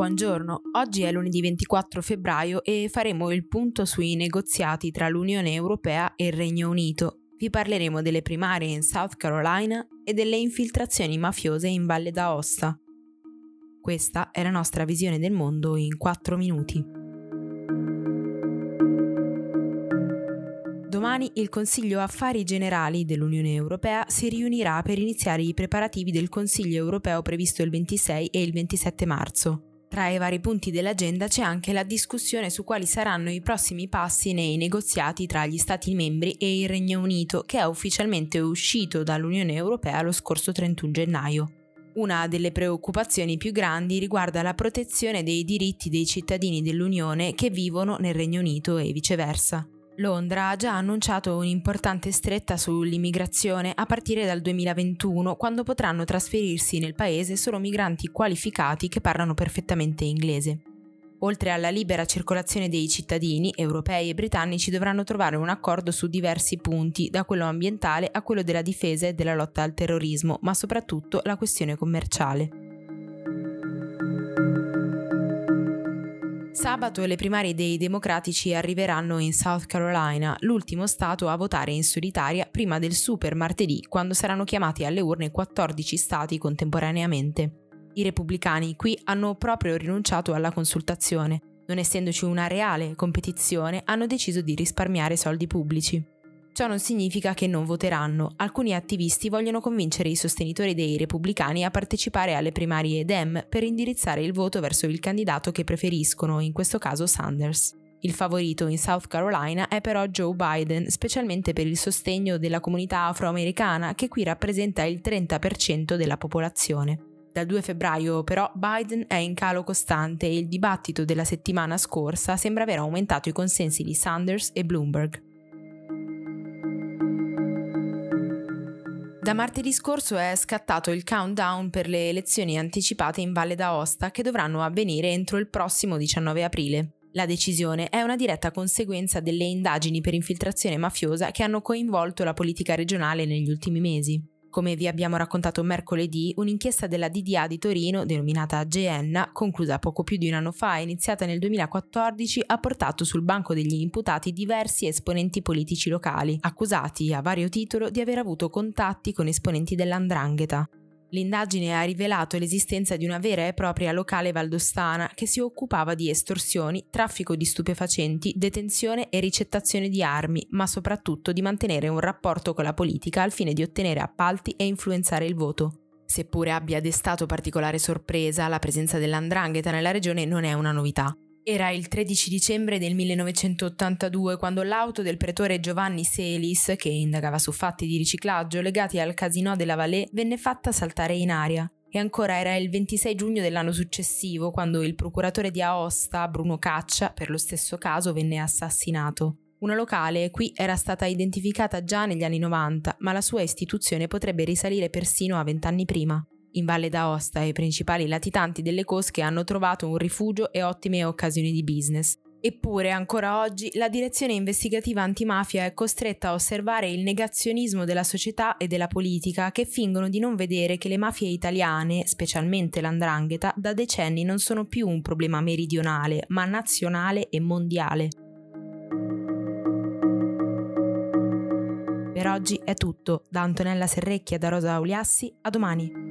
Buongiorno, oggi è lunedì 24 febbraio e faremo il punto sui negoziati tra l'Unione Europea e il Regno Unito. Vi parleremo delle primarie in South Carolina e delle infiltrazioni mafiose in Valle d'Aosta. Questa è la nostra visione del mondo in 4 minuti. Domani il Consiglio Affari Generali dell'Unione Europea si riunirà per iniziare i preparativi del Consiglio europeo previsto il 26 e il 27 marzo. Tra i vari punti dell'agenda c'è anche la discussione su quali saranno i prossimi passi nei negoziati tra gli Stati membri e il Regno Unito, che è ufficialmente uscito dall'Unione Europea lo scorso 31 gennaio. Una delle preoccupazioni più grandi riguarda la protezione dei diritti dei cittadini dell'Unione che vivono nel Regno Unito e viceversa. Londra ha già annunciato un'importante stretta sull'immigrazione a partire dal 2021, quando potranno trasferirsi nel paese solo migranti qualificati che parlano perfettamente inglese. Oltre alla libera circolazione dei cittadini, europei e britannici dovranno trovare un accordo su diversi punti, da quello ambientale a quello della difesa e della lotta al terrorismo, ma soprattutto la questione commerciale. Sabato le primarie dei democratici arriveranno in South Carolina, l'ultimo stato a votare in solitaria prima del super martedì, quando saranno chiamati alle urne 14 stati contemporaneamente. I repubblicani qui hanno proprio rinunciato alla consultazione. Non essendoci una reale competizione, hanno deciso di risparmiare soldi pubblici. Ciò non significa che non voteranno. Alcuni attivisti vogliono convincere i sostenitori dei repubblicani a partecipare alle primarie Dem per indirizzare il voto verso il candidato che preferiscono, in questo caso Sanders. Il favorito in South Carolina è però Joe Biden, specialmente per il sostegno della comunità afroamericana che qui rappresenta il 30% della popolazione. Dal 2 febbraio però Biden è in calo costante e il dibattito della settimana scorsa sembra aver aumentato i consensi di Sanders e Bloomberg. Da martedì scorso è scattato il countdown per le elezioni anticipate in Valle d'Aosta che dovranno avvenire entro il prossimo 19 aprile. La decisione è una diretta conseguenza delle indagini per infiltrazione mafiosa che hanno coinvolto la politica regionale negli ultimi mesi. Come vi abbiamo raccontato mercoledì, un'inchiesta della DDA di Torino, denominata Geenna, conclusa poco più di un anno fa e iniziata nel 2014, ha portato sul banco degli imputati diversi esponenti politici locali, accusati a vario titolo di aver avuto contatti con esponenti dell'Andrangheta. L'indagine ha rivelato l'esistenza di una vera e propria locale valdostana che si occupava di estorsioni, traffico di stupefacenti, detenzione e ricettazione di armi, ma soprattutto di mantenere un rapporto con la politica al fine di ottenere appalti e influenzare il voto. Seppure abbia destato particolare sorpresa, la presenza dell'andrangheta nella regione non è una novità. Era il 13 dicembre del 1982 quando l'auto del pretore Giovanni Selis, che indagava su fatti di riciclaggio legati al casino della Vallée, venne fatta saltare in aria. E ancora era il 26 giugno dell'anno successivo quando il procuratore di Aosta, Bruno Caccia, per lo stesso caso venne assassinato. Una locale qui era stata identificata già negli anni 90, ma la sua istituzione potrebbe risalire persino a vent'anni prima. In Valle d'Aosta i principali latitanti delle cosche hanno trovato un rifugio e ottime occasioni di business. Eppure ancora oggi la direzione investigativa antimafia è costretta a osservare il negazionismo della società e della politica che fingono di non vedere che le mafie italiane, specialmente l'andrangheta, da decenni non sono più un problema meridionale, ma nazionale e mondiale. Per oggi è tutto, da Antonella Serrecchia e da Rosa Auliassi, a domani.